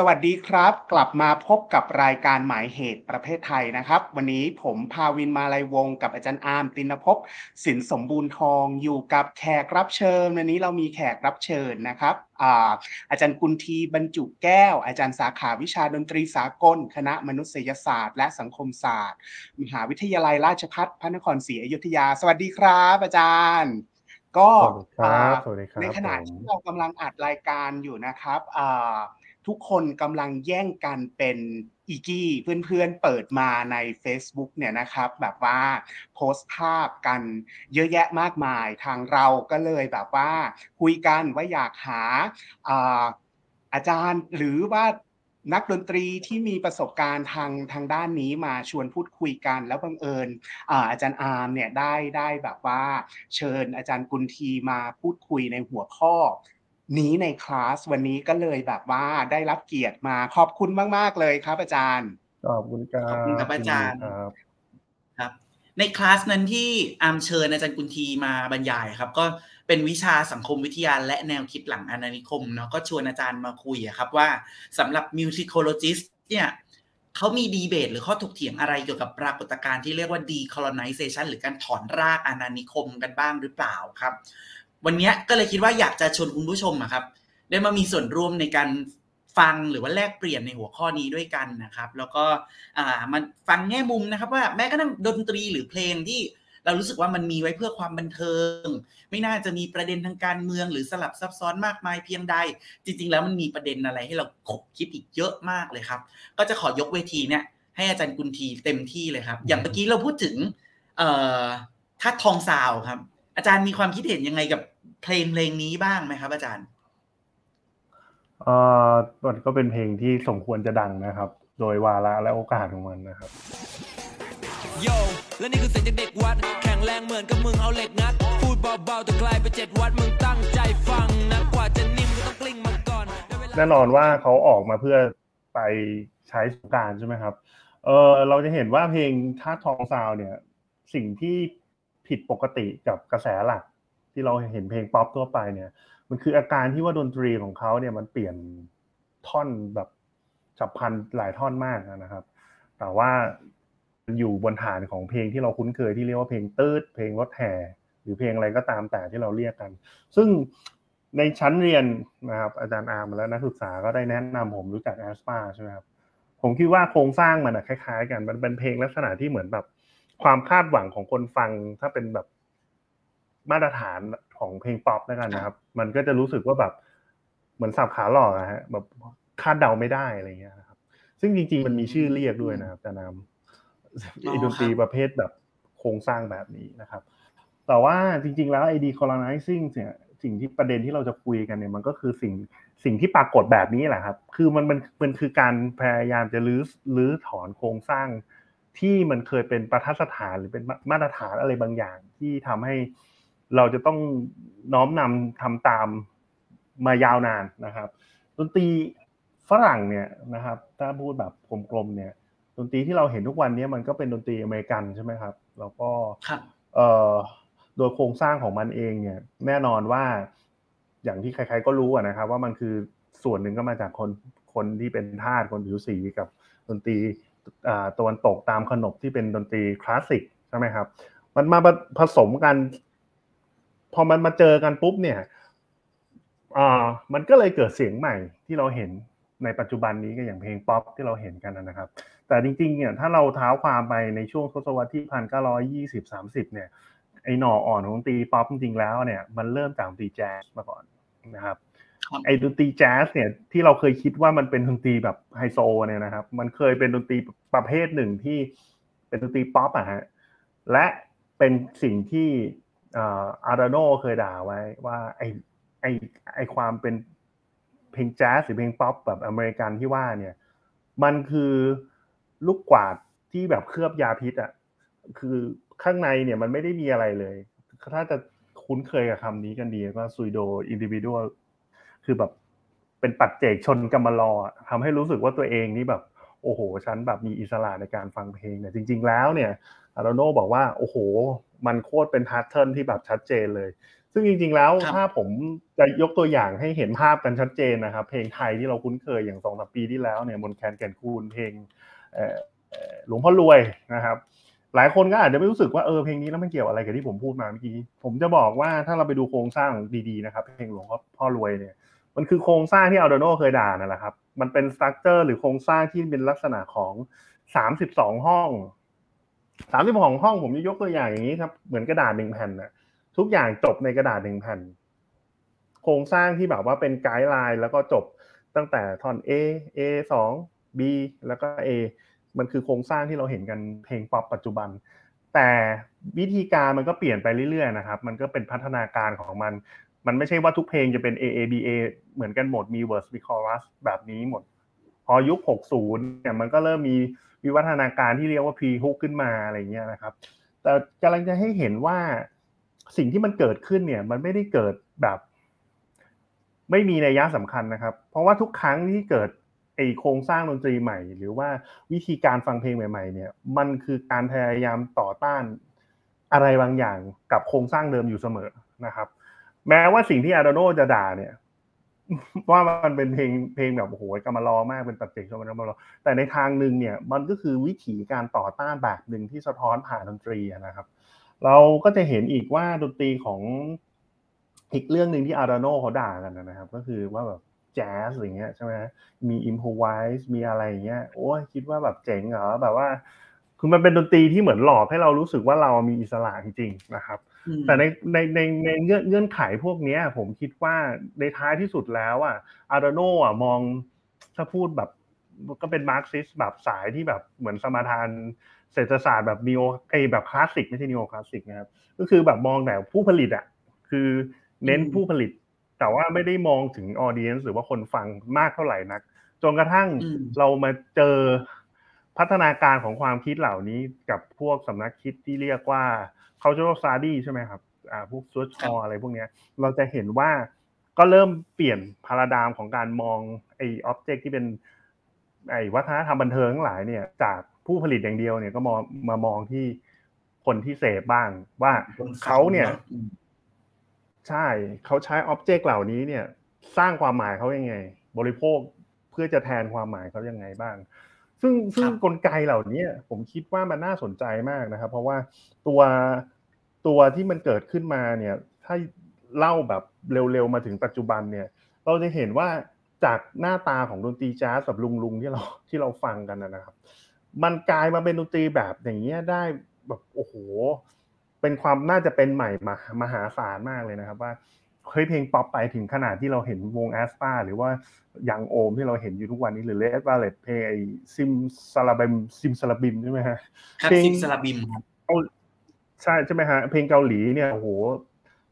สวัสดีครับ กลับมาพบกับรายการหมายเหตุประเภทไทยนะครับ วันนี้ผมภาวินมาลัยวงศ์กับอาจารย์อาร์มตินภพสินสมบูรณ์ทองอยู่กับแขกรับเชิญ วันนี้เรามีแขกรับเชิญนะครับอาอาจารย์กุลทีบรรจุแก้ว อาจารย์สาขาวิชาดนตรีสากล คณะมนุษยศาสตร์ และสังคมศาสตร์ มหาวิทยาลัยราชภัฏพระนครศรีอยุธยา สวัสดีครับ อาจารย์ก็สวัสดีครับสวัสดีครับในขณะผมที่เรากำลังอัดรายการอยู่นะครับอ่า ทุกคนกำลังแย่งกันเป็นอีกี้เพื่อนๆเปิดมาใน Facebook เนี่ยนะครับแบบว่าโพสต์ภาพกันเยอะแยะมากมายทางเราก็เลยแบบว่าคุยกันว่าอยากหาอาจารย์หรือว่านักดนตรีที่มีประสบการณ์ทางทางด้านนี้มาชวนพูดคุยกัน แล้วบังเอิญอาจารย์อาร์มเนี่ยได้ได้แบบว่าเชิญอาจารย์กุลทีมาพูดคุยในหัวข้อ นี้ในคลาสวันนี้ก็เลยแบบว่าได้รับเกียรติมาขอบคุณมากๆเลยครับ อาจารย์ขอบคุณครับขอบคุณครับอาจารย์ครับครับ ในคลาสนั้นที่อามเชิญอาจารย์กุลทีมาบรรยายครับ ก็เป็นวิชาสังคมวิทยาและแนวคิดหลังอาณานิคมเนาะก็ชวนอาจารย์มาคุยอะครับว่าสำหรับ musicologist เนี่ยเขามีดีเบตหรือข้อถกเถียงอะไรเกี่ยวกับปรากฏการณ์ที่เรียกว่า decolonization หรือการถอนรากอาณานิคมกันบ้างหรือเปล่าครับ วันนี้ก็เลยคิดว่าอยากจะชวนคุณผู้ชมอะครับ ได้มามีส่วนร่วมในการฟังหรือว่าแลกเปลี่ยนในหัวข้อนี้ด้วยกันนะครับ แล้วก็อ่ามันฟังแง่มุมนะครับ ว่าแม้กระทั่งดนตรีหรือเพลงที่เรารู้สึกว่ามันมีไว้เพื่อความบันเทิง ไม่น่าจะมีประเด็นทางการเมือง หรือสลับซับซ้อนมากมายเพียงใด จริง ๆ แล้วมันมีประเด็นอะไรให้เราขบคิดอีกเยอะมากเลยครับ ก็จะขอยกเวทีเนี่ยให้อาจารย์กุลทีเต็มที่เลยครับ อย่างเมื่อกี้เราพูดถึงเอ่อทัดทองซาวครับ อาจารย์มีความคิดเห็นยังไงกับเพลงเพลงนี้บ้างไหมครับ อาจารย์เอ่อมันก็เป็นเพลงที่สมควรจะดังนะครับ โดยวาระและโอกาสของมันนะครับโยและนี่คือเสียงจากเด็กวัด แข็งแรงเหมือนกับมึงเอาเหล็กงัด พูดเบาๆแต่กลายเป็นเจ็ดวัดมึงตั้งใจฟังนะกว่าจะนิ่มก็ต้องกลิ้งมาก่อนได้เวลาแน่นอนว่าเขาออกมาเพื่อไปใช้สงกรารใช่ไหมครับเออเราจะเห็นว่าเพลงท่าทองซาวเนี่ย สิ่งที่ ผิดปกติกับกระแสหลัก ที่เราเห็นเพลงป๊อปทั่วไปเนี่ย มันคืออาการที่ว่าดนตรีของเขาเนี่ยมันเปลี่ยนท่อนแบบฉับพลันหลายท่อนมากนะครับ แต่ว่าอยู่บนฐานของเพลงที่เราคุ้นเคยที่เรียกว่าเพลงตืดเพลงรถแห่หรือเพลงอะไรก็ตามแต่ที่เราเรียกกัน ซึ่งในชั้นเรียนนะครับ อาจารย์อาร์มและนักศึกษาก็ได้แนะนำผมรู้จัก aespa ใช่ไหมครับผมคิดว่าโครงสร้างมันคล้ายๆ กันมันเป็นเพลงลักษณะที่เหมือนแบบ ความคาดหวังของคนฟังถ้าเป็นแบบมาตรฐานของเพลงป๊อปแล้วกันนะครับ มันก็จะรู้สึกว่าแบบเหมือนสับขาหลอกอะฮะแบบคาดเดาไม่ได้อะไรเงี้ยนะครับ ซึ่งจริง ๆ มันมีชื่อเรียกด้วยนะครับแต่นามอ๋อดนตรีประเภทแบบโครงสร้างแบบนี้นะครับ แต่ว่าจริง ๆ แล้วไอ้ decolonizing เนี่ยสิ่งที่ประเด็นที่เราจะคุยกันเนี่ยมันก็คือสิ่งสิ่งที่ปรากฏแบบนี้แหละครับ คือมันมันมันคือการพยายามจะรื้อรื้อถอนโครงสร้าง ที่มันเคยเป็นประทัดสถานหรือเป็นมามาตรฐานอะไรบางอย่าง ที่ทำให้เราจะต้องน้อมนำทำตามมายาวนานนะครับดนตรีฝรั่งเนี่ยนะครับ ถ้าพูดแบบกลมๆเนี่ยดนตรีที่เราเห็นทุกวันนี้มันก็เป็นดนตรีอเมริกันใช่ไหมครับ แล้วก็ครับเอ่อโดยโครงสร้างของมันเองเนี่ย แน่นอนว่าอย่างที่ใคร ๆก็รู้อะนะครับ ว่ามันคือส่วนหนึ่งก็มาจากคนคนที่เป็นทาสคนผิวสีกับดนตรีอ่า ตะวันตกตามขนบที่เป็นดนตรีคลาสสิกใช่ไหมครับ มันมาผสมกัน พอมันมาเจอกันปุ๊บเนี่ยมันก็เลยเกิดเสียงใหม่ที่เราเห็นในปัจจุบันนี้ก็อย่างเพลงป๊อปที่เราเห็นกันนะครับ แต่จริงๆเนี่ยถ้าเราเท้าความไปในช่วงทศวรรษที่พันเก้าร้อยยี่สิบสามสิบเนี่ยไอหน่ออ่อนของดนตรีป๊อปจริงๆแล้วเนี่ยมันเริ่มจากดนตรีแจ๊สมาก่อนนะครับ ไอ้ดนตรีแจ๊สเนี่ยที่เราเคยคิดว่ามันเป็นดนตรีแบบไฮโซเนี่ยนะครับ มันเคยเป็นดนตรีประเภทหนึ่งที่เป็นดนตรีป๊อปอะฮะและเป็นสิ่งที่อดอร์โนเคยด่าไว้ว่าไอไอไอความเป็นเพลงแจ๊สหรือเพลงป๊อปแบบอเมริกันที่ว่าเนี่ย มันคือลูกกวาดที่แบบเคลือบยาพิษอะคือข้างในเนี่ยมันไม่ได้มีอะไรเลย ถ้าจะคุ้นเคยกับคำนี้กันดีก็ pseudo-individual คือแบบเป็นปัจเจกชนกำมะลออะทำให้รู้สึกว่าตัวเองนี่แบบ โอ้โหฉันแบบมีอิสระในการฟังเพลงเนี่ยจริง ๆ แล้วเนี่ยอดอร์โนบอกว่าโอ้โห มันโคตรเป็น pattern ที่แบบชัดเจนเลย ซึ่งจริง ๆ แล้วครับถ้าผมจะยกตัวอย่างให้เห็นภาพกันชัดเจนนะครับ เพลงไทยที่เราคุ้นเคยอย่างสองสามปีที่แล้วเนี่ยมนต์แคนแก่นคูณเพลงเอ่อเอ่อหลวงพ่อรวยนะครับ หลายคนก็อาจจะไม่รู้สึกว่าเออเพลงนี้แล้วมันเกี่ยวอะไรกับที่ผมพูดมาเมื่อกี้ผมจะบอกว่าถ้าเราไปดูโครงสร้างดีๆนะครับ เพลงหลวงพ่อพ่อรวยเนี่ย มันคือโครงสร้างที่อัลโดโนเคยด่านั่นแหละครับ มันเป็นสตรัคเจอร์หรือโครงสร้างที่เป็นลักษณะของสามสิบสองห้องสามสิบสองห้องผมจะยกตัวอย่างอย่างนี้ครับ เหมือนกระดาษหนึ่งแผ่นนะทุกอย่างจบในกระดาษหนึ่งแผ่น โครงสร้างที่แบบว่าเป็น guideline แล้วก็จบตั้งแต่ท่อน A A สอง B แล้วก็ A มันคือโครงสร้างที่เราเห็นกันเพลงป๊อปปัจจุบัน แต่วิธีการมันก็เปลี่ยนไปเรื่อยๆนะครับ มันก็เป็นพัฒนาการของมัน มันไม่ใช่ว่าทุกเพลงจะเป็น A A B A เหมือนกันหมดมี verse มี chorus แบบนี้หมด พอยุค 60 เนี่ยมันก็เริ่มมีวิวัฒนาการที่เรียกว่า pre hook ขึ้นมาอะไรเงี้ยนะครับ แต่กำลังจะให้เห็นว่าสิ่งที่มันเกิดขึ้นเนี่ย มันไม่ได้เกิดแบบ ไม่มีนัยยะสำคัญนะครับ เพราะว่าทุกครั้งที่เกิดไอโครงสร้างดนตรีใหม่ หรือว่าวิธีการฟังเพลงใหม่ ๆ เนี่ย มันคือการพยายามต่อต้านอะไรบางอย่างกับโครงสร้างเดิมอยู่เสมอนะครับ แม้ว่าสิ่งที่อาร์โดโนจะด่าเนี่ย ว่ามันเป็นเพลงเพลงแบบโอ้โหกำมารอมากเป็นปัจเจกชนกำมารอแต่ในทางหนึ่งเนี่ย มันก็คือวิถีการต่อต้านแบบหนึ่งที่สะท้อนผ่านดนตรีนะครับ เราก็จะเห็นอีกว่าดนตรีของอีกเรื่องหนึ่งที่อาร์โดโนเขาด่ากันนะครับ ก็คือว่าแบบแจ๊สอะไรเงี้ยใช่ไหมมีอิมพ o ไวส์มีอะไรอย่างเงี้ยโอ้ยคิดว่าแบบเจ๋งเหรอแบบว่าคือมันเป็นดนตรีที่เหมือนหลอกให้เรารู้สึกว่าเรามีอิสระจริงๆนะครับ แต่ในในในในเงื่อนเงื่อนไขพวกเนี้ยผมคิดว่าในท้ายที่สุดแล้วอะอดอร์โนอะมองถ้าพูดแบบก็เป็นมาร์กซิสต์แบบสายที่แบบเหมือนสมาทานเศรษฐศาสตร์แบบ neo ไอแบบคลาสสิกไม่ใช่นีโอคลาสสิกนะครับก็คือแบบมองแต่ผู้ผลิตอะคือเน้นอืมผู้ผลิต แต่ว่าไม่ได้มองถึง audience หรือว่าคนฟังมากเท่าไหร่นักจนกระทั่งอืมเรามาเจอ พัฒนาการของความคิดเหล่านี้กับพวกสำนักคิดที่เรียกว่า cultural study ใช่ไหมครับอ่าพวก search ครับ for อะไรพวกเนี้ยเราจะเห็นว่าก็เริ่มเปลี่ยนพาราดามของการมองไอ้ object ที่เป็นไอ้วัฒนธรรมบันเทิงทั้งหลายเนี่ย จากผู้ผลิตอย่างเดียวเนี่ยก็มองมามองที่คนที่เสพบ้างว่าคนฟังเขาเนี่ยเนอะอืมใช่เขาใช้อ็อบเจกต์เหล่านี้เนี่ย สร้างความหมายเขายังไง บริโภคเพื่อจะแทนความหมายเขายังไงบ้าง ซึ่งซึ่งครับกลไกเหล่านี้ผมคิดว่ามันน่าสนใจมากนะครับ เพราะว่าตัวตัวที่มันเกิดขึ้นมาเนี่ย ถ้าเล่าแบบเร็วๆมาถึงปัจจุบันเนี่ย เราจะเห็นว่าจากหน้าตาของดนตรีแจ๊สแบบลุงๆที่เราที่เราฟังกันนะนะครับ มันกลายมาเป็นดนตรีแบบอย่างเงี้ยได้แบบโอ้โห เป็นความน่าจะเป็นใหม่มามหาศาลมากเลยนะครับ ว่า เฮ้ยเพลงป๊อปไปถึงขนาดที่เราเห็นวง aespa หรือว่ายังโอมที่เราเห็นอยู่ทุกวันนี้หรือ Red Velvet เพลงไอซิมซาลาบิมซิมซาลาบิมใช่ไหมฮะครับเพลงซิมซาลาบิมครับใช่ใช่ไหมฮะเพลงเกาหลีเนี่ยโอ้โห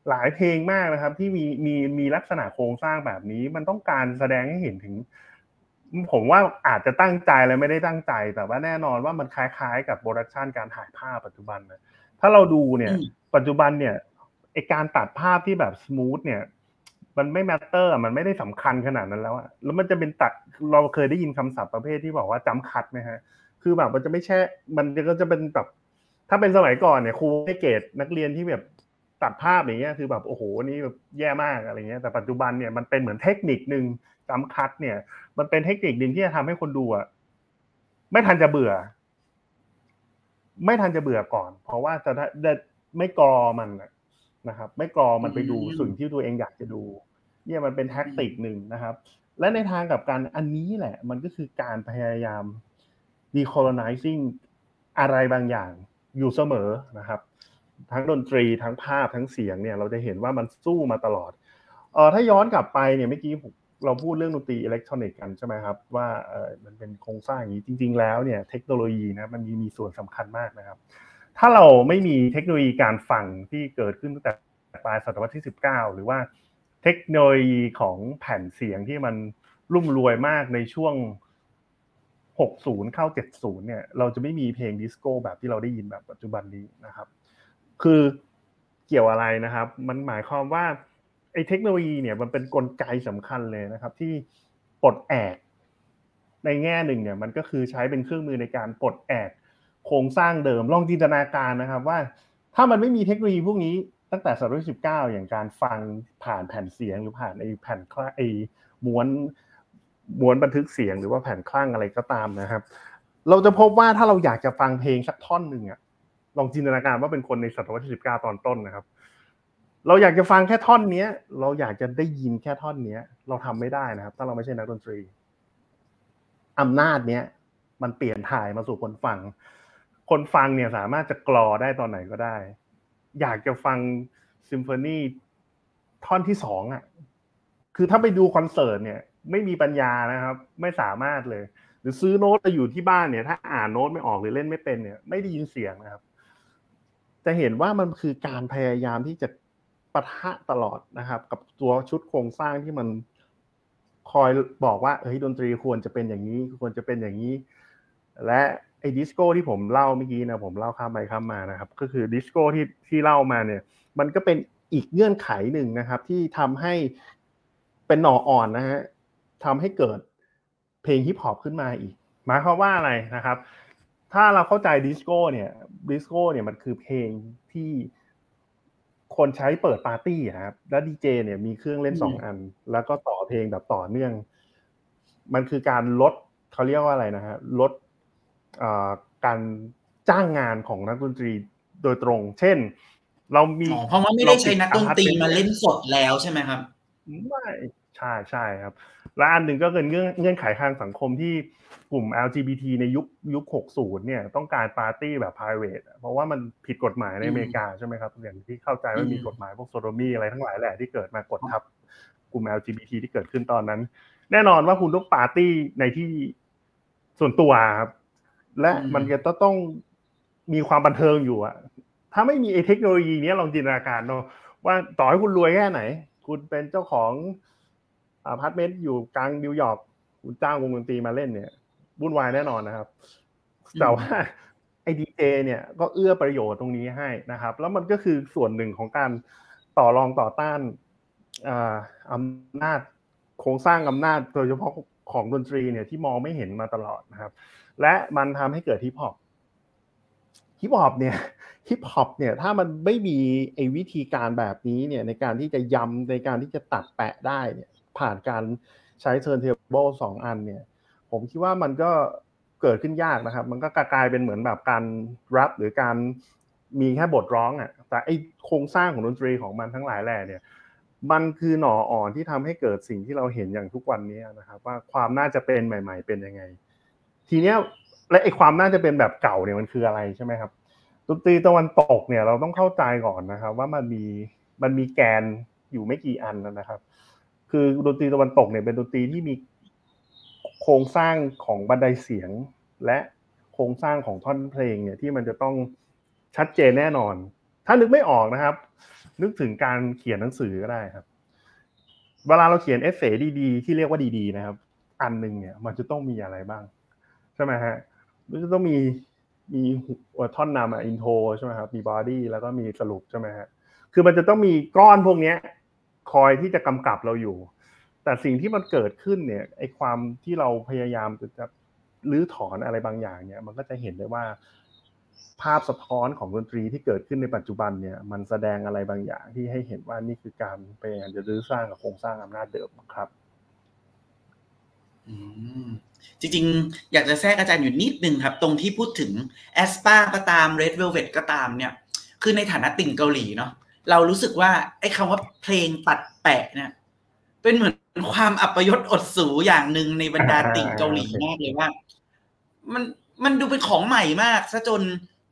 หลายเพลงมากนะครับ ที่มีมีมีลักษณะโครงสร้างแบบนี้ มันต้องการแสดงให้เห็นถึง ผมว่าอาจจะตั้งใจและไม่ได้ตั้งใจ แต่ว่าแน่นอนว่ามันคล้ายๆ กับ production การถ่ายภาพปัจจุบันนะถ้าเราดูเนี่ยอืมปัจจุบันเนี่ย ไอการตัดภาพที่แบบ smooth เนี่ย มันไม่แมตเตอร์มันไม่ได้สำคัญขนาดนั้นแล้วอะแล้วมันจะเป็นตัดเราเคยได้ยินคำศัพท์ประเภทที่บอกว่าจำคัดไหมฮะ คือแบบมันจะไม่ใช่ มันก็จะเป็นแบบถ้าเป็นสมัยก่อนเนี่ยครูให้เกรดนักเรียนที่แบบตัดภาพอย่างเงี้ยคือแบบโอ้โหนี่แบบแย่มากอะไรเงี้ยแต่ปัจจุบันเนี่ยมันเป็นเหมือนเทคนิคหนึ่งจำคัดเนี่ย มันเป็นเทคนิคหนึ่งที่จะทำให้คนดูอะไม่ทันจะเบื่อ ไม่ทันจะเบื่อก่อน เพราะว่าจะได้ไม่กรอมันน่ะ นะครับ ไม่กรอมันไปดูอืมสิ่งที่ตัวเองอยากจะดู เนี่ยมันเป็นแท็กติกหนึ่งนะครับ และในทางกลับกันอันนี้แหละ มันก็คือการพยายาม decolonizing อะไรบางอย่างอยู่เสมอนะครับ ทั้งดนตรีทั้งภาพทั้งเสียงเนี่ย เราจะเห็นว่ามันสู้มาตลอดเออถ้าย้อนกลับไปเนี่ยเมื่อกี้ผมเราพูดเรื่องดนตรีอิเล็กทรอนิกส์กันใช่ไหมครับว่าเออมันเป็นโครงสร้างอย่างนี้จริง ๆ แล้วเนี่ยเทคโนโลยีนะมันมีมีส่วนสำคัญมากนะครับ ถ้าเราไม่มีเทคโนโลยีการฟังที่เกิดขึ้นตั้งแต่ปลายศตวรรษที่ 19 หรือว่าเทคโนโลยีของแผ่นเสียงที่มันรุ่มรวยมากในช่วง 60 เข้า 70 เนี่ย เราจะไม่มีเพลงดิสโก้แบบที่เราได้ยินแบบปัจจุบันนี้นะครับ คือเกี่ยวอะไรนะครับ มันหมายความว่าไอ้เทคโนโลยีเนี่ยมันเป็นนกลไกสำคัญเลยนะครับ ที่ปลดแอกในแง่หนึ่งเนี่ยมันก็คือใช้เป็นเครื่องมือในการปลดแอก โครงสร้างเดิมลองจินตนาการนะครับว่า ถ้ามันไม่มีเทคโนโลยีพวกนี้ตั้งแต่ศตวรรษที่19 อย่างการฟังผ่านแผ่นเสียงหรือผ่านไอ้แผ่นคลไอ้ม้วนม้วนบันทึกเสียงหรือว่าแผ่นคลั่งอะไรก็ตามนะครับ เราจะพบว่าถ้าเราอยากจะฟังเพลงสักท่อนหนึ่งอะลองจินตนาการว่าเป็นคนในศตวรรษที่19 ตอนต้นนะครับ เราอยากจะฟังแค่ท่อนเนี้ย เราอยากจะได้ยินแค่ท่อนเนี้ย เราทำไม่ได้นะครับ ถ้าเราไม่ใช่นักดนตรีอำนาจเนี้ยมันเปลี่ยนถ่ายมาสู่คนฟัง คนฟังเนี่ยสามารถจะกรอได้ตอนไหนก็ได้ อยากจะฟังซิมโฟนีท่อนที่สองอะ คือถ้าไปดูคอนเสิร์ตเนี่ย ไม่มีปัญญานะครับ ไม่สามารถเลย หรือซื้อโน้ตไปอยู่ที่บ้านเนี่ย ถ้าอ่านโน้ตไม่ออกหรือเล่นไม่เป็นเนี่ย ไม่ได้ยินเสียงนะครับ จะเห็นว่ามันคือการพยายามที่จะปะทะตลอดนะครับ กับตัวชุดโครงสร้างที่มันคอยบอกว่าเฮ้ยดนตรีควรจะเป็นอย่างนี้ ควรจะเป็นอย่างนี้ และ ไอ้ดิสโก้ที่ผมเล่าเมื่อกี้นะผมเล่าข้ามไปข้ามมานะครับ ก็คือดิสโก้ที่ที่เล่ามาเนี่ย มันก็เป็นอีกเงื่อนไขหนึ่งนะครับ ที่ทำให้เป็นหน่ออ่อนนะฮะทำให้เกิดเพลงฮิปฮอปขึ้นมาอีกหมายความว่าอะไรนะครับ ถ้าเราเข้าใจดิสโก้เนี่ยดิสโก้เนี่ยมันคือเพลงที่คนใช้เปิดปาร์ตี้ครับแล้วดีเจเนี่ยมีเครื่องเล่นสองอัน แล้วก็ต่อเพลงแบบต่อเนื่อง มันคือการลดเขาเรียกว่าอะไรนะฮะลด การจ้างงานของนักดนตรีโดยตรง เช่น เรามีเพราะว่าไม่ได้ใช้นักดนตรีมาเล่นสดแล้วใช่ไหมครับไม่ใช่ใช่ครับ และอันหนึ่งก็เป็นเงื่อนเงื่อนไขทางสังคมที่กลุ่ม LGBT ในยุคยุค 60 เนี่ยต้องการปาร์ตี้แบบ private เพราะว่ามันผิดกฎหมายในอเมริกาใช่ไหมครับอย่างที่เข้าใจว่ามีกฎหมายพวกโซโดมีอะไรทั้งหลายแหละที่เกิดมากดทับกลุ่ม LGBT ที่เกิดขึ้นตอนนั้น แน่นอนว่าคุณต้องปาร์ตี้ในที่ส่วนตัวครับ และมันจะต้องมีความบันเทิงอยู่อะถ้าไม่มีไอเทคโนโลยีนี้ลองจินตนาการเนาะว่าต่อให้คุณรวยแค่ไหน คุณเป็นเจ้าของอพาร์ตเมนต์อยู่กลางนิวยอร์กคุณจ้างวงดนตรีมาเล่นเนี่ยวุ่นวายแน่นอนนะครับ แต่ว่าไอดีเจเนี่ยก็เอื้อประโยชน์ตรงนี้ให้นะครับ แล้วมันก็คือส่วนหนึ่งของการต่อรองต่อต้านอำนาจโครงสร้างอำนาจโดยเฉพาะของดนตรีเนี่ยที่มองไม่เห็นมาตลอดนะครับ และมันทำให้เกิดฮิปฮอปฮิปฮอปเนี่ยฮิปฮอปเนี่ยถ้ามันไม่มีไอ้วิธีการแบบนี้เนี่ยในการที่จะย้ำในการที่จะตัดแปะได้เนี่ยผ่านการใช้ turntable สองอันเนี่ยผมคิดว่ามันก็เกิดขึ้นยากนะครับ มันก็กลายเป็นเหมือนแบบการรับหรือการมีแค่บทร้องอะแต่ไอโครงสร้างของดนตรีของมันทั้งหลายแหล่เนี่ยมันคือหน่ออ่อนที่ทำให้เกิดสิ่งที่เราเห็นอย่างทุกวันนี้นะครับ ว่าความน่าจะเป็นใหม่ ๆ เป็นยังไง ทีเนี้ยและไอความน่าจะเป็นแบบเก่าเนี่ยมันคืออะไรใช่ไหมครับดนตรีตะวันตกเนี่ยเราต้องเข้าใจก่อนนะครับ ว่ามันมีมันมีแกนอยู่ไม่กี่อันนะครับ คือดนตรีตะวันตกเนี่ยเป็นดนตรีที่มีโครงสร้างของบันไดเสียง และโครงสร้างของท่อนเพลงเนี่ยที่มันจะต้องชัดเจนแน่นอน ถ้านึกไม่ออกนะครับ นึกถึงการเขียนหนังสือก็ได้ครับ เวลาเราเขียนเอเซ่ดีๆที่เรียกว่าดีๆนะครับ อันหนึ่งเนี่ยมันจะต้องมีอะไรบ้าง ใช่ไหมฮะมันจะต้องมีมีท่อนนำอะ intro ใช่ไหมครับมี body แล้วก็มีสรุปใช่ไหมฮะคือมันจะต้องมีก้อนพวกเนี้ยคอยที่จะกำกับเราอยู่ แต่สิ่งที่มันเกิดขึ้นเนี่ยไอความที่เราพยายามจะรื้อถอนอะไรบางอย่างเนี่ย มันก็จะเห็นได้ว่า ภาพสะท้อนของดนตรีที่เกิดขึ้นในปัจจุบันเนี่ย มันแสดงอะไรบางอย่างที่ให้เห็นว่านี่คือการพยายามจะรื้อสร้างกับโครงสร้างอำนาจเดิมครับ จริงๆ อยากจะแทรกอาจารย์อยู่นิดนึงครับ ตรงที่พูดถึงแอสปาก็ตาม Red Velvet ก็ตามเนี่ย คือในฐานะติ่งเกาหลีเนาะเรารู้สึกว่าไอ้คำว่าเพลงตัดแปะเนี่ยเป็นเหมือนความอัปยศอดสูอย่างหนึ่งในบรรดาติ่งเกาหลีมากเลยว่า มันมันดูเป็นของใหม่มากซะจน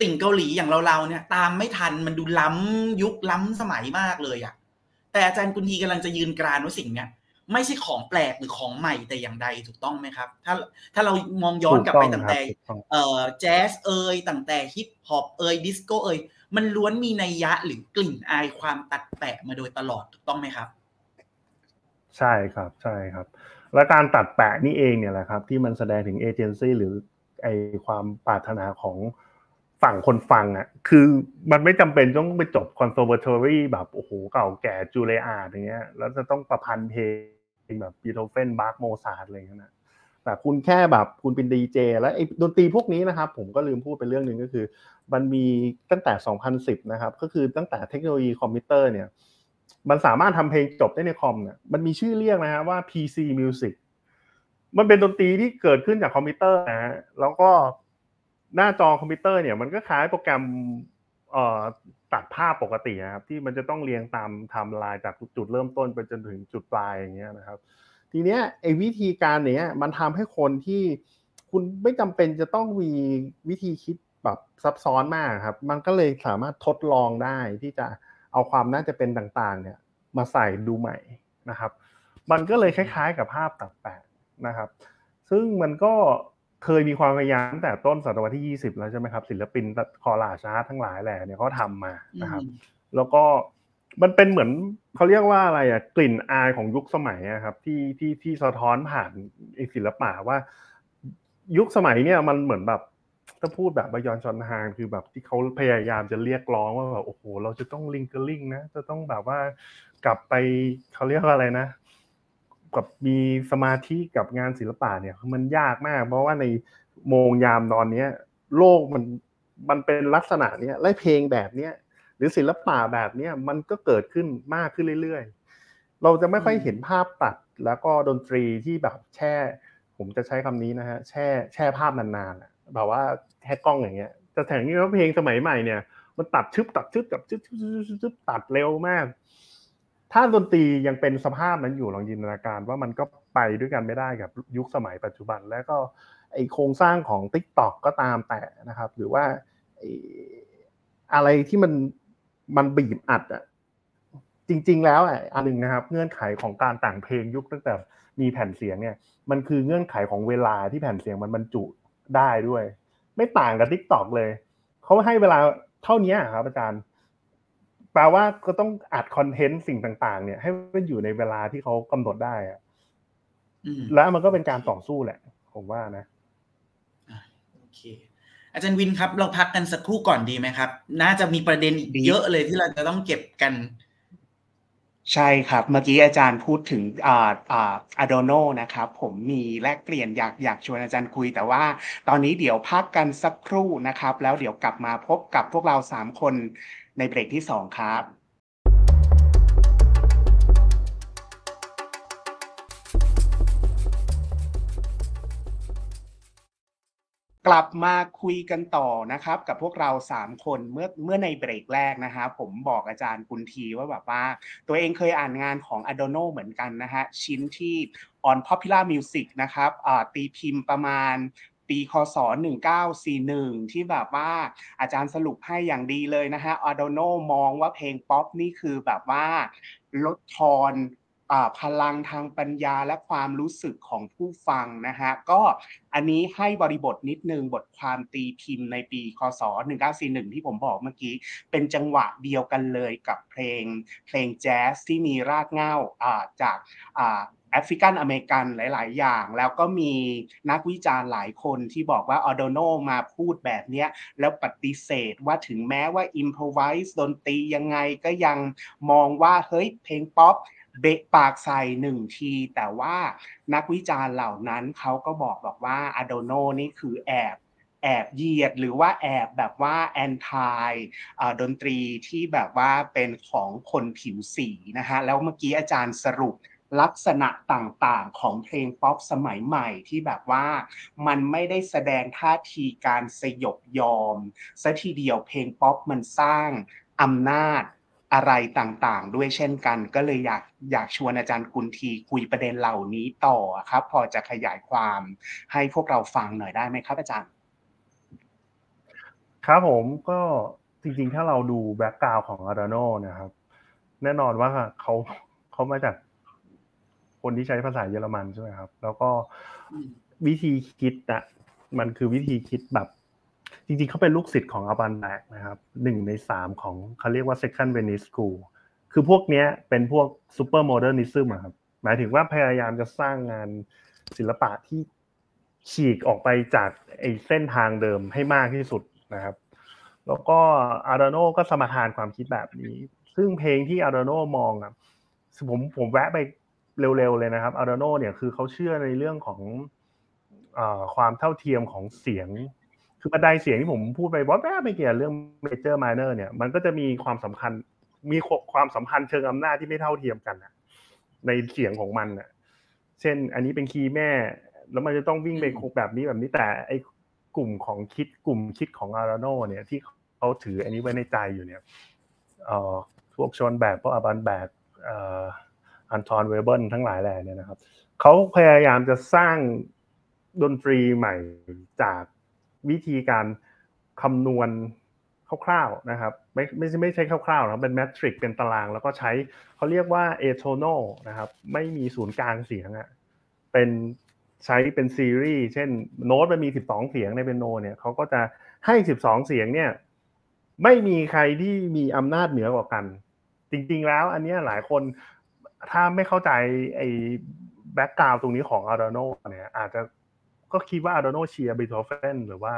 ติ่งเกาหลีอย่างเราๆเนี่ย ตามไม่ทันมันดูล้ำยุคล้ำสมัยมากเลยอะแต่อาจารย์กุนทีกำลังจะยืนกรานว่าสิ่งเนี้ย ไม่ใช่ของแปลกหรือของใหม่แต่อย่างใดถูกต้องไหมครับ ถ้าถ้าเรามองย้อนกลับไปตั้งแต่เอ่อแจ๊สเอยตั้งแต่ฮิปฮอปเอยดิสโก้เอยมันล้วนมีนัยยะหรือกลิ่นอายความตัดแปะมาโดยตลอดถูกต้องไหมครับ ใช่ครับใช่ครับ และการตัดแปะนี่เองเนี่ยแหละครับ ที่มันแสดงถึงเอเจนซี่หรือไอความปรารถนาของฝั่งคนฟังอะคือมันไม่จำเป็นต้องไปจบ conservatory แบบโอ้โหเก่าแก่จูเลียร์อย่างเงี้ย แล้วจะต้องประพันธ์เพลง แบบบีโธเฟนบาร์กโมซาร์อะไรเงี้ยนะแต่คุณแค่แบบคุณเป็นดีเจแล้วไอ้ดนตรีพวกนี้นะครับ ผมก็ลืมพูดไปเรื่องหนึ่งก็คือ มันมีตั้งแต่ 2010 นะครับ ก็คือตั้งแต่เทคโนโลยีคอมพิวเตอร์เนี่ย มันสามารถทำเพลงจบได้ในคอมเนี่ยมันมีชื่อเรียกนะฮะว่า PC Music มันเป็นดนตรีที่เกิดขึ้นจากคอมพิวเตอร์นะฮะแล้วก็หน้าจอคอมพิวเตอร์เนี่ยมันก็คล้ายโปรแกรมเอ่อ ตัดภาพปกตินะครับ ที่มันจะต้องเรียงตามไทม์ไลน์จากจุดเริ่มต้นไปจนถึงจุดปลายอย่างเงี้ยนะครับ ทีเนี้ยไอ้วิธีการเนี้ยมันทำให้คนที่คุณไม่จำเป็นจะต้องมีวิธีคิดแบบซับซ้อนมากครับ มันก็เลยสามารถทดลองได้ที่จะเอาความน่าจะเป็นต่างๆ เนี่ยมาใส่ดูใหม่นะครับ มันก็เลยคล้ายๆ กับภาพตัดแปะนะครับ ซึ่งมันก็ เคยมีความพยายามตั้งแต่ต้นศตวรรษที่ 20 แล้วใช่ไหมครับ ศิลปินคอลาชาร์ทั้งหลายแหล่เนี่ยเขาทำมานะครับ แล้วก็มันเป็นเหมือนเขาเรียกว่าอะไรอะกลิ่นอายของยุคสมัยอะครับที่ที่ที่สะท้อนผ่านศิลปะว่า ยุคสมัยเนี่ยมันเหมือนแบบถ้าพูดแบบบยอนชอนฮางคือแบบที่เขาพยายามจะเรียกร้องว่าแบบโอ้โหเราจะต้องลิงเกอร์ลิงนะจะต้องแบบว่ากลับไปเขาเรียกว่าอะไรนะ กับมีสมาธิกับงานศิลปะเนี่ยมันยากมาก เพราะว่าในโมงยามตอนเนี้ย โลกมันมันเป็นลักษณะเนี้ยและเพลงแบบเนี้ยหรือศิลปะแบบเนี้ยมันก็เกิดขึ้นมากขึ้นเรื่อยๆ เราจะไม่ค่อยเห็นภาพตัดแล้วก็ดนตรีที่แบบแช่ ผมจะใช้คำนี้นะฮะแช่แช่ภาพนานๆแบบว่าแค่กล้องอย่างเงี้ยแต่แถงนี้ว่าเพลงสมัยใหม่เนี่ยมันตัดชึบตัดชึบตัดชึบชึบตัดเร็วมาก ถ้าดนตรียังเป็นสภาพนั้นอยู่ลองจินตนาการว่ามันก็ไปด้วยกันไม่ได้กับยุคสมัยปัจจุบัน แล้วก็ไอโครงสร้างของ t ิ k t o k ก็ตามแต่นะครับ หรือว่าอะไรที่มันมันบีบอัดอะจริง ๆ แล้วอะอันหนึ่งนะครับ เงื่อนไขของการแต่งเพลงยุคตั้งแต่มีแผ่นเสียงเนี่ย มันคือเงื่อนไขของเวลาที่แผ่นเสียงมันบรรจุได้ด้วย ไม่ต่างกับ t ิ k t o k เลยเขาให้เวลาเท่านี้ครับอาจารย์ แปลว่าก็ต้องอัดคอนเทนต์สิ่งต่าง ๆ เนี่ย ให้มันอยู่ในเวลาที่เขากำหนดได้อะแล้วมันก็เป็นการต่อสู้แหละ ผมว่านะโอเค อาจารย์วินครับ เราพักกันสักครู่ก่อนดีไหมครับ น่าจะมีประเด็นอีกเยอะเลยที่เราจะต้องเก็บกัน ใช่ครับ เมื่อกี้อาจารย์พูดถึงอ่าอ่าอะโดโนนะครับ ผมมีแลกเปลี่ยนอยากอยากชวนอาจารย์คุย แต่ว่าตอนนี้เดี๋ยวพักกันสักครู่นะครับ แล้วเดี๋ยวกลับมาพบกับพวกเราสามคน ในเบรกที่สองครับกลับมาคุยกันต่อนะครับ กับพวกเรา 3 คนเมื่อเมื่อในเบรกแรกนะฮะผมบอกอาจารย์กุลทีว่าแบบว่า ตัวเองเคยอ่านงานของ Adorno เหมือนกันนะฮะ ชิ้นที่ on popular music นะครับตีพิมพ์ประมาณ ปีคศ 1941 ที่แบบว่าอาจารย์สรุปให้อย่างดีเลยนะฮะอ d โดโนมองว่าเพลงป๊อปนี่คือแบบว่าลดทอนพลังทางปัญญาและความรู้สึกของผู้ฟังนะฮะก็อันนี้ให้บริบทนิดนึงบทความตีพิมพ์ในปีคศ 1941 ที่ผมบอกเมื่อกี้ เป็นจังหวะเดียวกันเลยกับเพลงเพลงแจ๊สที่มีรากเหง้าจาก แอฟริกันอเมริกันหลาย ๆ อย่าง แล้วก็มีนักวิจารณ์หลายคนที่บอกว่าอดอร์โนมาพูดแบบนี้แล้วปฏิเสธว่าถึงแม้ว่า improvise ดนตรียังไงก็ยังมองว่าเฮ้ยเพลงป๊อปเบะปากใส่หนึ่งที แต่ว่านักวิจารณ์เหล่านั้นเขาก็บอกบอกว่าอดอร์โนนี่คือแอบแอบเหยียดหรือว่าแอบแบบว่าแอนทายดนตรีที่แบบว่าเป็นของคนผิวสีนะฮะแล้วเมื่อกี้อาจารย์สรุป ลักษณะต่างๆ ของเพลงป๊อปสมัยใหม่ที่แบบว่ามันไม่ได้แสดงท่าทีการสยบยอมซะทีเดียวเพลงป๊อปมันสร้างอำนาจอะไรต่างๆ ด้วยเช่นกัน ก็เลยอยากอยากชวนอาจารย์กุลทีคุยประเด็นเหล่านี้ต่อครับ พอจะขยายความให้พวกเราฟังหน่อยได้ไหมครับอาจารย์ ครับผมก็จริงๆ ถ้าเราดูแบ็กกราวของอาร์โนนะครับ แน่นอนว่าเขาเขามาจาก คนที่ใช้ภาษาเยอรมันใช่ไหมครับ แล้วก็วิธีคิดอะมันคือวิธีคิดแบบ จริงๆเขาเป็นลูกศิษย์ของอาบันแบกนะครับหนึ่งในสามของเขาเรียกว่า second Venice School คือพวกนี้เป็นพวก super modernism ครับหมายถึงว่าพยายามจะสร้างงานศิลปะที่ฉีกออกไปจากไอ้เส้นทางเดิมให้มากที่สุดนะครับ แล้วก็อาร์โดโนก็สมทานความคิดแบบนี้ ซึ่งเพลงที่อาร์โดโนมองอะผมผมแวะไป เร็วๆเลยนะครับอาร์โดโนเนี่ยคือเขาเชื่อในเรื่องของความเท่าเทียมของเสียง คือบันไดเสียงที่ผมพูดไปว่าแม่ไม่เกี่ยวเรื่อง major minor เนี่ยมันก็จะมีความสำคัญมีความสัมพันธ์เชิงอำนาจที่ไม่เท่าเทียมกันในเสียงของมันเช่น อันนี้เป็น key แม่ แล้วมันจะต้องวิ่งไปแบบนี้แบบนี้แต่ไอ้กลุ่มของคิดกลุ่มคิดของอดอร์โนเนี่ยที่เขาถืออันนี้ไว้ในใจอยู่เนี่ยเอ่อพวก Schoenberg พวก Alban Berg เอ Anton Webern ทั้งหลายแหล่เนี่ยนะครับเขาพยายามจะสร้างดนตรีใหม่จากวิธีการคำนวณคร่าวๆนะครับ ไม่ไม่ไม่ใช่คร่าวๆนะเป็นแมทริกเป็นตาราง แล้วก็ใช้เขาเรียกว่าเอโทโนนะครับ ไม่มีศูนย์กลางเสียงอะเป็นใช้เป็นซีรีส์เช่นโน้ตมันมีสิบสองเสียงในเป็นโนเนี่ยเขาก็จะให้สิบสองเสียงเนี่ยไม่มีใครที่มีอำนาจเหนือกว่ากัน จริงๆแล้วอันนี้หลายคน ถ้าไม่เข้าใจไอ้background ตรงนี้ของอดอร์โนเนี่ยอาจจะก็คิดว่าอดอร์โนเชียร์บีโธเฟนหรือว่า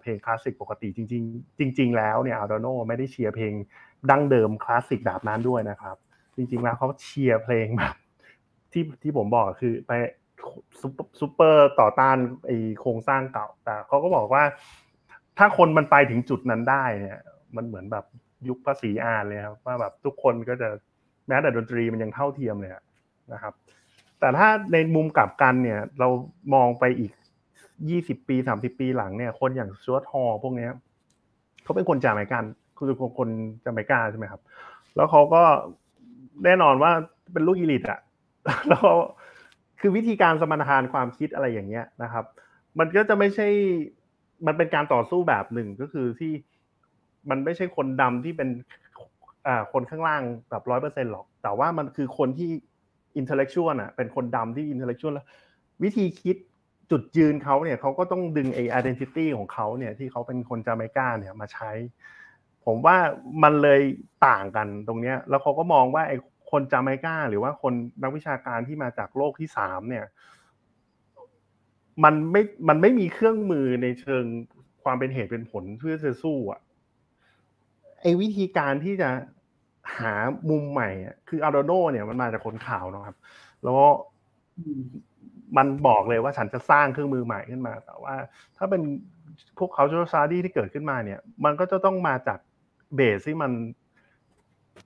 เพลงคลาสสิกปกติจริง ๆ จริง ๆ แล้วเนี่ยอดอร์โนไม่ได้เชียร์เพลงดั้งเดิมคลาสสิกแบบนั้นด้วยนะครับ จริง ๆ แล้วเขาเชียร์เพลงแบบที่ที่ผมบอกคือไปซูเปอร์ต่อต้านไอโครงสร้างเก่า แต่เขาก็บอกว่า ถ้าคนมันไปถึงจุดนั้นได้เนี่ย มันเหมือนแบบยุคพระศรีอาริย์เลยครับว่าแบบทุกคนก็จะ แม้แต่ดนตรีมันยังเท่าเทียมเลยนะครับ แต่ถ้าในมุมกลับกันเนี่ย เรามองไปอีกยี่สิบปีสามสิบปีหลังเนี่ย คนอย่างชวตฮอพวกเนี้ยเขาเป็นคนจาไมกันคือคนจาไมกาใช่ไหมครับ แล้วเขาก็แน่นอนว่าเป็นลูกอีลิตอะแล้วคือวิธีการสมรรถานความคิดอะไรอย่างเงี้ยนะครับ มันก็จะไม่ใช่ มันเป็นการต่อสู้แบบหนึ่งก็คือที่มันไม่ใช่คนดำที่เป็น คนข้างล่างแบบร้อยเปอร์เซ็นต์หรอก แต่ว่ามันคือคนที่ intellectual อะเป็นคนดำที่ intellectual แล้ววิธีคิดจุดยืนเขาเนี่ยเขาก็ต้องดึงไอ้ identity ของเขาเนี่ยที่เขาเป็นคนจาเมกาเนี่ยมาใช้ ผมว่ามันเลยต่างกันตรงเนี้ย แล้วเขาก็มองว่าไอ้คนจาเมกาหรือว่าคนนักวิชาการที่มาจากโลกที่สามเนี่ย มันไม่มันไม่มีเครื่องมือในเชิงความเป็นเหตุเป็นผลเพื่อจะสู้อะ ไอ้วิธีการที่จะหามุมใหม่อะคืออาร์โดโนเนี่ยมันมาจากคนข่าวนะครับ แล้วมันบอกเลยว่าฉันจะสร้างเครื่องมือใหม่ขึ้นมา แต่ว่า ถ้าเป็นพวกเขาโจซาดี้ที่เกิดขึ้นมาเนี่ย มันก็จะต้องมาจากเบสที่มัน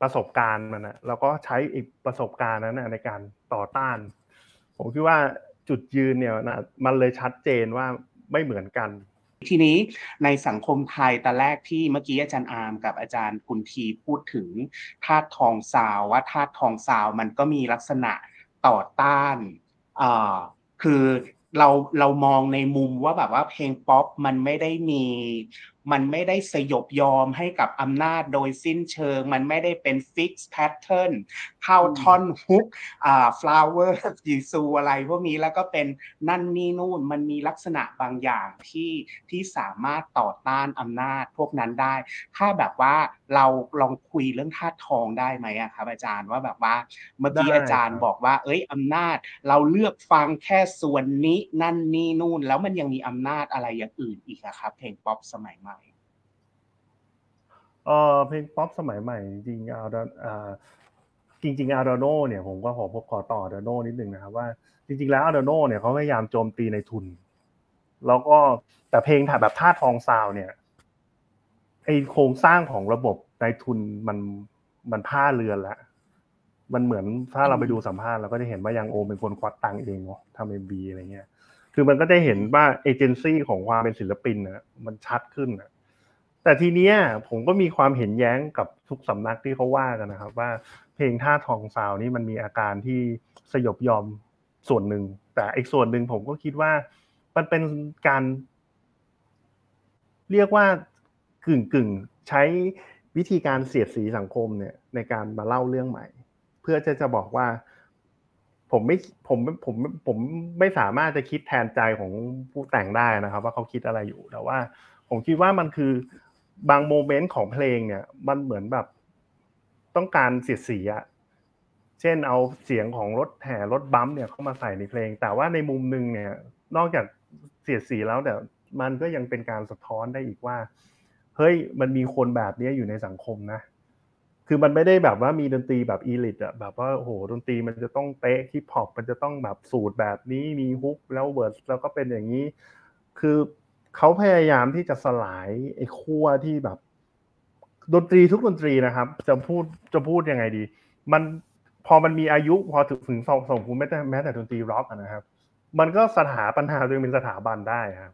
ประสบการณ์มันนะแล้วก็ใช้อีกประสบการณ์นั้นในการต่อต้าน ผมคิดว่าจุดยืนเนี่ยนะมันเลยชัดเจนว่าไม่เหมือนกัน ทีนี้ในสังคมไทยตอนแรกที่เมื่อกี้อาจารย์อาร์มกับอาจารย์คุณทีพูดถึงธาตุทองซาวด์ว่าธาตุทองซาวด์มันก็มีลักษณะต่อต้านอ่าคือเราเรามองในมุมว่าแบบว่าเพลงป๊อปมันไม่ได้มี มันไม่ได้สยบยอมให้กับอำนาจโดยสิ้นเชิง มันไม่ได้เป็น fix patternเข้าท่อนฮุกอ่า Flower จีซูอะไรพวกนี้แล้วก็เป็นนั่นนี่นู่นมันมีลักษณะบางอย่างที่ที่สามารถต่อต้านอำนาจพวกนั้นได้ ถ้าแบบว่าเราลองคุยเรื่องธาตุทองได้ไหมอะครับอาจารย์ว่าแบบว่าเมื่อกี้อาจารย์บอกว่า เอ้ยอำนาจเราเลือกฟังแค่ส่วนนี้นั่นนี่นู่น แล้วมันยังมีอำนาจอะไรอย่างอื่นอีกอะครับเพลงป๊อปสมัยใหม่ เออเพลงป๊อปสมัยใหม่จริงๆอาร์ดจริงๆอาร์โดโนเนี่ยผมก็ขอพขอต่ออาร์โดโนนิดนึงนะครับว่าจริงๆแล้วอาร์โดโนเนี่ยเขาพยายามโจมตีนายทุน แล้วก็แต่เพลงแบบธาตุทองซาวด์เนี่ยไอโครงสร้างของระบบนายทุนมันมันพร่าเลือนแล้วมันเหมือนถ้าเราไปดูสัมภาษณ์เราก็จะเห็นว่ายังโอมเป็นคนควักตังเองเนาะทำ MV อะไรเงี้ย คือมันก็จะเห็นว่าเอเจนซี่ของความเป็นศิลปินนะมันชัดขึ้นนะ แต่ทีเนี้ยผมก็มีความเห็นแย้งกับทุกสำนักที่เขาว่ากันนะครับ ว่าเพลงท่าทองซาวนี่มันมีอาการที่สยบยอมส่วนหนึ่ง แต่อีกส่วนหนึ่งผมก็คิดว่ามันเป็นการ เรียกว่ากึ่งกึ่งใช้วิธีการเสียดสีสังคมเนี่ยในการมาเล่าเรื่องใหม่ เพื่อจะจะบอกว่า ผมไม่ผมผมผมไม่สามารถจะคิดแทนใจของผู้แต่งได้นะครับ ว่าเขาคิดอะไรอยู่แต่ว่า ผมคิดว่ามันคือ บาง moment ของเพลงเนี่ย มันเหมือนแบบต้องการเสียดสีอะเช่นเอาเสียงของรถแห่รถบัมเนี่ยเข้ามาใส่ในเพลง แต่ว่าในมุมหนึ่งเนี่ย นอกจากเสียดสีแล้วแต่มันก็ยังเป็นการสะท้อนได้อีกว่า เฮ้ยมันมีคนแบบนี้อยู่ในสังคมนะ คือมันไม่ได้แบบว่ามีดนตรีแบบ elite อะแบบว่าโอ้โหดนตรีมันจะต้องเป๊ะฮิปฮอปมันจะต้องแบบสูตรแบบนี้มี hook แล้ว verse แล้วก็เป็นอย่างนี้ คือ เขาพยายามที่จะสลายไอ้ขั้วที่แบบ ดนตรีทุกดนตรีนะครับ จะพูดจะพูดยังไงดี มันพอมันมีอายุพอถึงถึงส่งส่งคุณแม้แต่แม้แต่ดนตรีร็อกนะครับ มันก็สถาปัญหาตัวเองเป็นสถาบันได้ครับ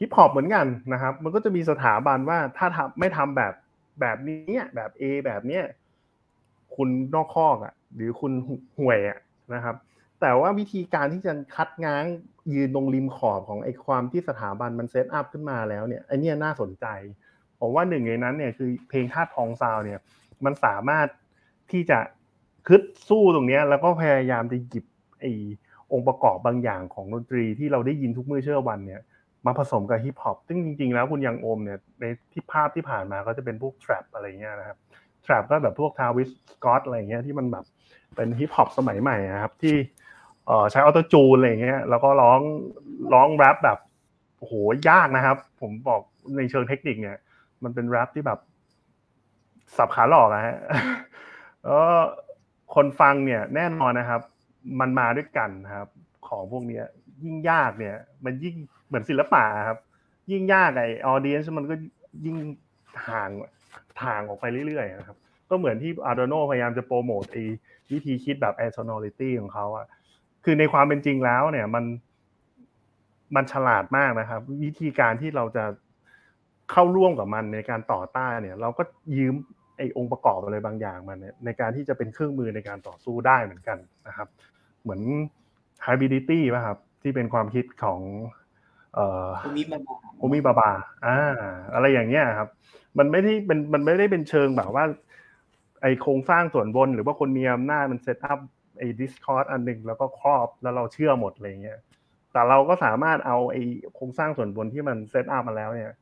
ฮิปฮอปเหมือนกันนะครับ มันก็จะมีสถาบันว่าถ้าทำไม่ทำแบบแบบนี้แบบ A แบบเนี้ยคุณนอกคอกอะ หรือคุณห่วยอะนะครับ แต่ว่าวิธีการที่จะคัดง้าง ยืนตรงริมขอบของไอ้ความที่สถาบันมัน set up ขึ้นมาแล้วเนี่ยไอ้นี่น่าสนใจผมว่าหนึ่งในนั้นเนี่ยคือเพลงธาตุทองซาวด์เนี่ย มันสามารถที่จะฮึดสู้ตรงเนี้ย แล้วก็พยายามจะหยิบไอ้องค์ประกอบบางอย่างของดนตรีที่เราได้ยินทุกเมื่อเชื่อวันเนี่ย มาผสมกับฮิปฮอปซึ่งจริง ๆ แล้วคุณยังโอมเนี่ยในที่ภาพที่ผ่านมาก็จะเป็นพวกทรั p อะไรเงี้ยนะครับtrap ก็แบบพวก Travis Scott อะไรเงี้ยที่มันแบบเป็นฮิปฮอปสมัยใหม่นะครับที่ เอ่อใช้ autotune อะไรเงี้ยแล้วก็ร้องร้องแรปแบบโอ้โหยากนะครับ ผมบอกในเชิงเทคนิคเนี่ย มันเป็นแรปที่แบบสับขาหลอกอะฮะแล้วคนฟังเนี่ยแน่นอนนะครับ มันมาด้วยกันนะครับ ของพวกเนี้ย ยิ่งยากเนี่ย มันยิ่งเหมือนศิลปะครับ ยิ่งยากไอออเดียนมันก็ยิ่งห่างทางออกไปเรื่อยๆนะครับ ก็เหมือนที่ Arduino พยายามจะโปรโมทไอวิธีคิดแบบ air sonority ของเขาอะ คือในความเป็นจริงแล้ว เนี่ย มันมันฉลาดมากนะครับ วิธีการที่เราจะเข้าร่วมกับมันในการต่อต้านเนี่ย เราก็ยืมไอ้องค์ประกอบอะไรบางอย่างมันเนี่ยในการที่จะเป็นเครื่องมือในการต่อสู้ได้เหมือนกันนะครับ เหมือน hybridity ป่ะครับ ที่เป็นความคิดของเอ่อโฮมิบาบาโฮมิบาบาอ่า อะไรอย่างเงี้ยครับ มันไม่ได้เป็นมันไม่ได้เป็นเชิงแบบว่า ไอโครงสร้างส่วนบน หรือว่าคนมีอำนาจมัน set up ไอ้ discourse อันหนึ่งแล้วก็ครอบแล้วเราเชื่อหมดอะไรเงี้ยแต่เราก็สามารถเอาไอ้โครงสร้างส่วนบนที่มัน set up มาแล้วเนี่ย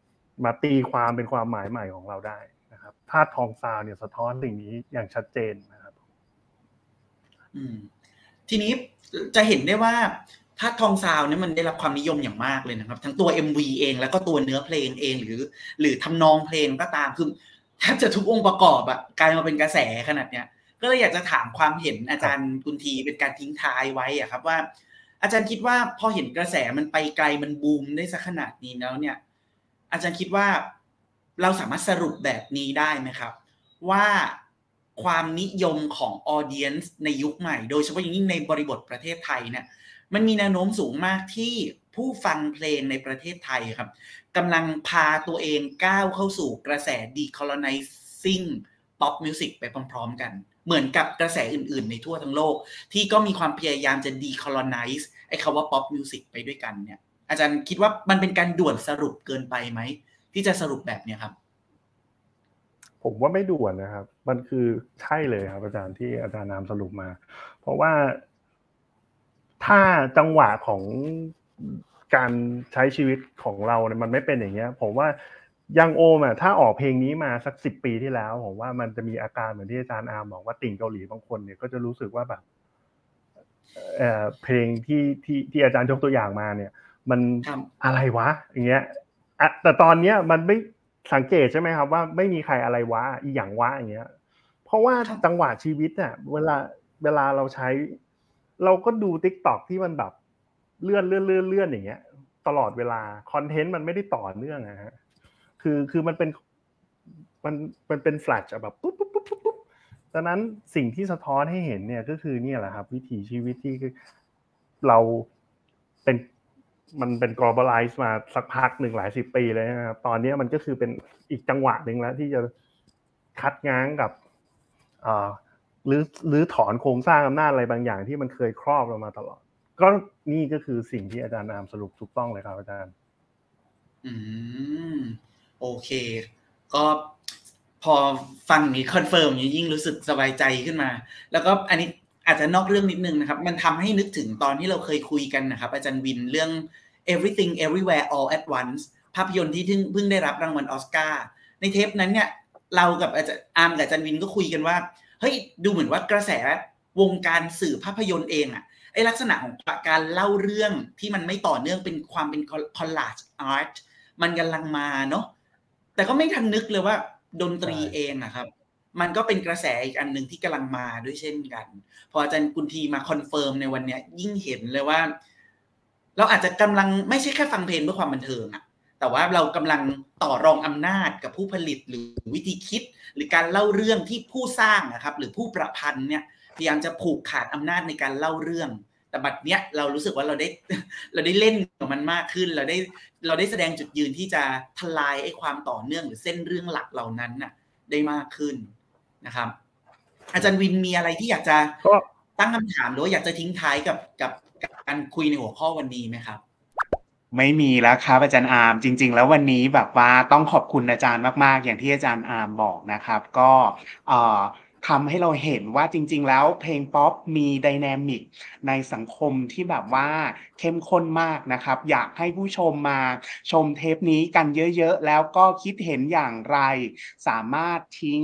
มาตีความเป็นความหมายใหม่ของเราได้นะครับธาตุทองซาวด์เนี่ยสะท้อนสิ่งนี้อย่างชัดเจนนะครับทีนี้จะเห็นได้ว่าถ้าทองซาวเนี่ยมันได้รับความนิยมอย่างมากเลยนะครับ ทั้งตัว MV เองแล้วก็ตัวเนื้อเพลงเองหรือ หรือทำนองเพลงก็ตามคือแทบจะทุกองค์ประกอบอะกลายมาเป็นกระแสขนาดเนี้ย ก็เลยอยากจะถามความเห็นอาจารย์กุนทีเป็นการทิ้งท้ายไว้อะครับว่า อาจารย์คิดว่าพอเห็นกระแสมันไปไกลมันบูมได้สักขนาดนี้แล้วเนี่ย อาจารย์คิดว่าเราสามารถสรุปแบบนี้ได้ไหมครับ ว่าความนิยมของออเดียนในยุคใหม่ โดยเฉพาะอย่างยิ่งในบริบทประเทศไทยเนี่ยมันมีแนวโน้มสูงมากที่ผู้ฟังเพลงในประเทศไทยครับกำลังพาตัวเองก้าวเข้าสู่กระแส decolonizing pop music ไปพร้อมๆกัน เหมือนกับกระแสอื่นๆ ในทั่วทั้งโลก ที่ก็มีความพยายามจะ decolonize ไอ้คำว่า pop music ไปด้วยกันเนี่ย อาจารย์คิดว่ามันเป็นการด่วนสรุปเกินไปไหม ที่จะสรุปแบบเนี้ยครับ ผมว่าไม่ด่วนนะครับ มันคือใช่เลยครับ อาจารย์ที่อาจารย์นามสรุปมา เพราะว่า ถ้าจังหวะของการใช้ชีวิตของเราเนี่ยมันไม่เป็นอย่างเงี้ย ผมว่า ยังโอมอะถ้าออกเพลงนี้มาสักสิบปีที่แล้วผมว่ามันจะมีอาการเหมือนที่อาจารย์อาร์มบอกว่าติ่งเกาหลีบางคนเนี่ยก็จะรู้สึกว่าแบบเอ่อเพลงที่ที่ที่อาจารย์ยกตัวอย่างมาเนี่ย มันครับอะไรวะ อย่างเงี้ยอะแต่ตอนเนี้ยมันไม่สังเกตใช่ไหมครับ ว่าไม่มีใครอะไรวะอีหยังวะอย่างเงี้ย เพราะว่าครับจังหวะชีวิตอะเวลาเวลาเราใช้ เราก็ดู TikTok ที่มันแบบเลื่อนเลื่อนเลื่อนเลื่อนอย่างเงี้ย ตลอดเวลา content มันไม่ได้ต่อเนื่องอะฮะ คือคือมันเป็นมันมันเป็นแฟลชอะแบบปุ๊บปุ๊บปุ๊บปุ๊บปุ๊บดังนั้นสิ่งที่สะท้อนให้เห็นเนี่ยก็คือเนี่ยแหละครับ วิถีชีวิตที่เราเป็นมันเป็น globalize มาสักพักหนึ่งหลายสิบปีเลยนะครับ ตอนนี้มันก็คือเป็นอีกจังหวะหนึ่งแล้ว ที่จะคัดง้างกับหรือหรือถอนโครงสร้างอำนาจอะไรบางอย่างที่มันเคยครอบเรามาตลอด ก็นี่ก็คือสิ่งที่อาจารย์อาร์มสรุปถูกต้องเลยครับอาจารย์ อืม โอเค ก็พอฟังนี้ confirm นี้ยิ่งรู้สึกสบายใจขึ้นมา แล้วก็อันนี้อาจจะนอกเรื่องนิดนึงนะครับ มันทำให้นึกถึงตอนที่เราเคยคุยกันนะครับ อาจารย์วินเรื่อง everything everywhere all at once ภาพยนตร์ที่เพิ่งเพิ่งได้รับรางวัลออสการ์ในเทปนั้นเนี่ย เรากับอาจารย์อาร์มกับอาจารย์วินก็คุยกันว่าเฮ้ยดูเหมือนว่ากระแสวงการสื่อภาพยนตร์เองอะไอลักษณะของการเล่าเรื่องที่มันไม่ต่อเนื่องเป็นความเป็น collage art มันกำลังมาเนาะ แต่ก็ไม่ทันนึกเลยว่า ดนตรีใช่เองอะครับ มันก็เป็นกระแสอีกอันหนึ่งที่กำลังมาด้วยเช่นกัน พออาจารย์กุนทีมา confirm ในวันเนี้ย ยิ่งเห็นเลยว่า เราอาจจะกำลังไม่ใช่แค่ฟังเพลงเพื่อความบันเทิงอะแต่ว่าเรากำลังต่อรองอำนาจกับผู้ผลิตหรือวิธีคิด หรือการเล่าเรื่องที่ผู้สร้างนะครับ หรือผู้ประพันธ์เนี่ยพยายามจะผูกขาดอำนาจในการเล่าเรื่อง แต่บัดเนี้ยเรารู้สึกว่าเราได้เราได้เล่นกับมันมากขึ้น เราได้เราได้แสดงจุดยืนที่จะทลายไอ้ความต่อเนื่องหรือเส้นเรื่องหลักเหล่านั้นน่ะ ได้มากขึ้นนะครับ อาจารย์วินมีอะไรที่อยากจะก็ตั้งคำถามหรือว่าอยากจะทิ้งท้ายกับกับกับการคุยในหัวข้อวันนี้ไหมครับไม่มีแล้วครับอาจารย์อาร์มจริง ๆ แล้ววันนี้แบบว่าต้องขอบคุณอาจารย์มาก ๆ อย่างที่อาจารย์อาร์มบอกนะครับ ก็เอ่อ ทำให้เราเห็นว่าจริง ๆ แล้วเพลงป๊อปมี dynamicในสังคมที่แบบว่าเข้มข้นมากนะครับ อยากให้ผู้ชมมาชมเทปนี้กันเยอะ ๆ แล้วก็คิดเห็นอย่างไร สามารถทิ้ง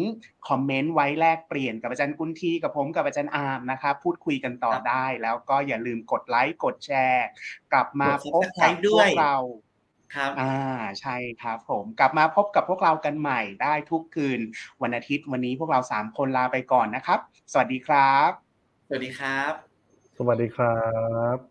คอมเมนต์ไว้แลกเปลี่ยนกับอาจารย์กุนทีกับผมกับอาจารย์อาร์มนะครับ พูดคุยกันต่อครับได้ แล้วก็อย่าลืมกดไลค์กดแชร์ กลับมากดพบกับ Subscribe พด้ววยกเรา ครับอ่าใช่ครับผมกลับมาพบกับพวกเรากันใหม่ได้ทุกคืน วันอาทิตย์วันนี้พวกเราสามคนลาไปก่อนนะครับ สวัสดีครับ สวัสดีครับ สวัสดีครับ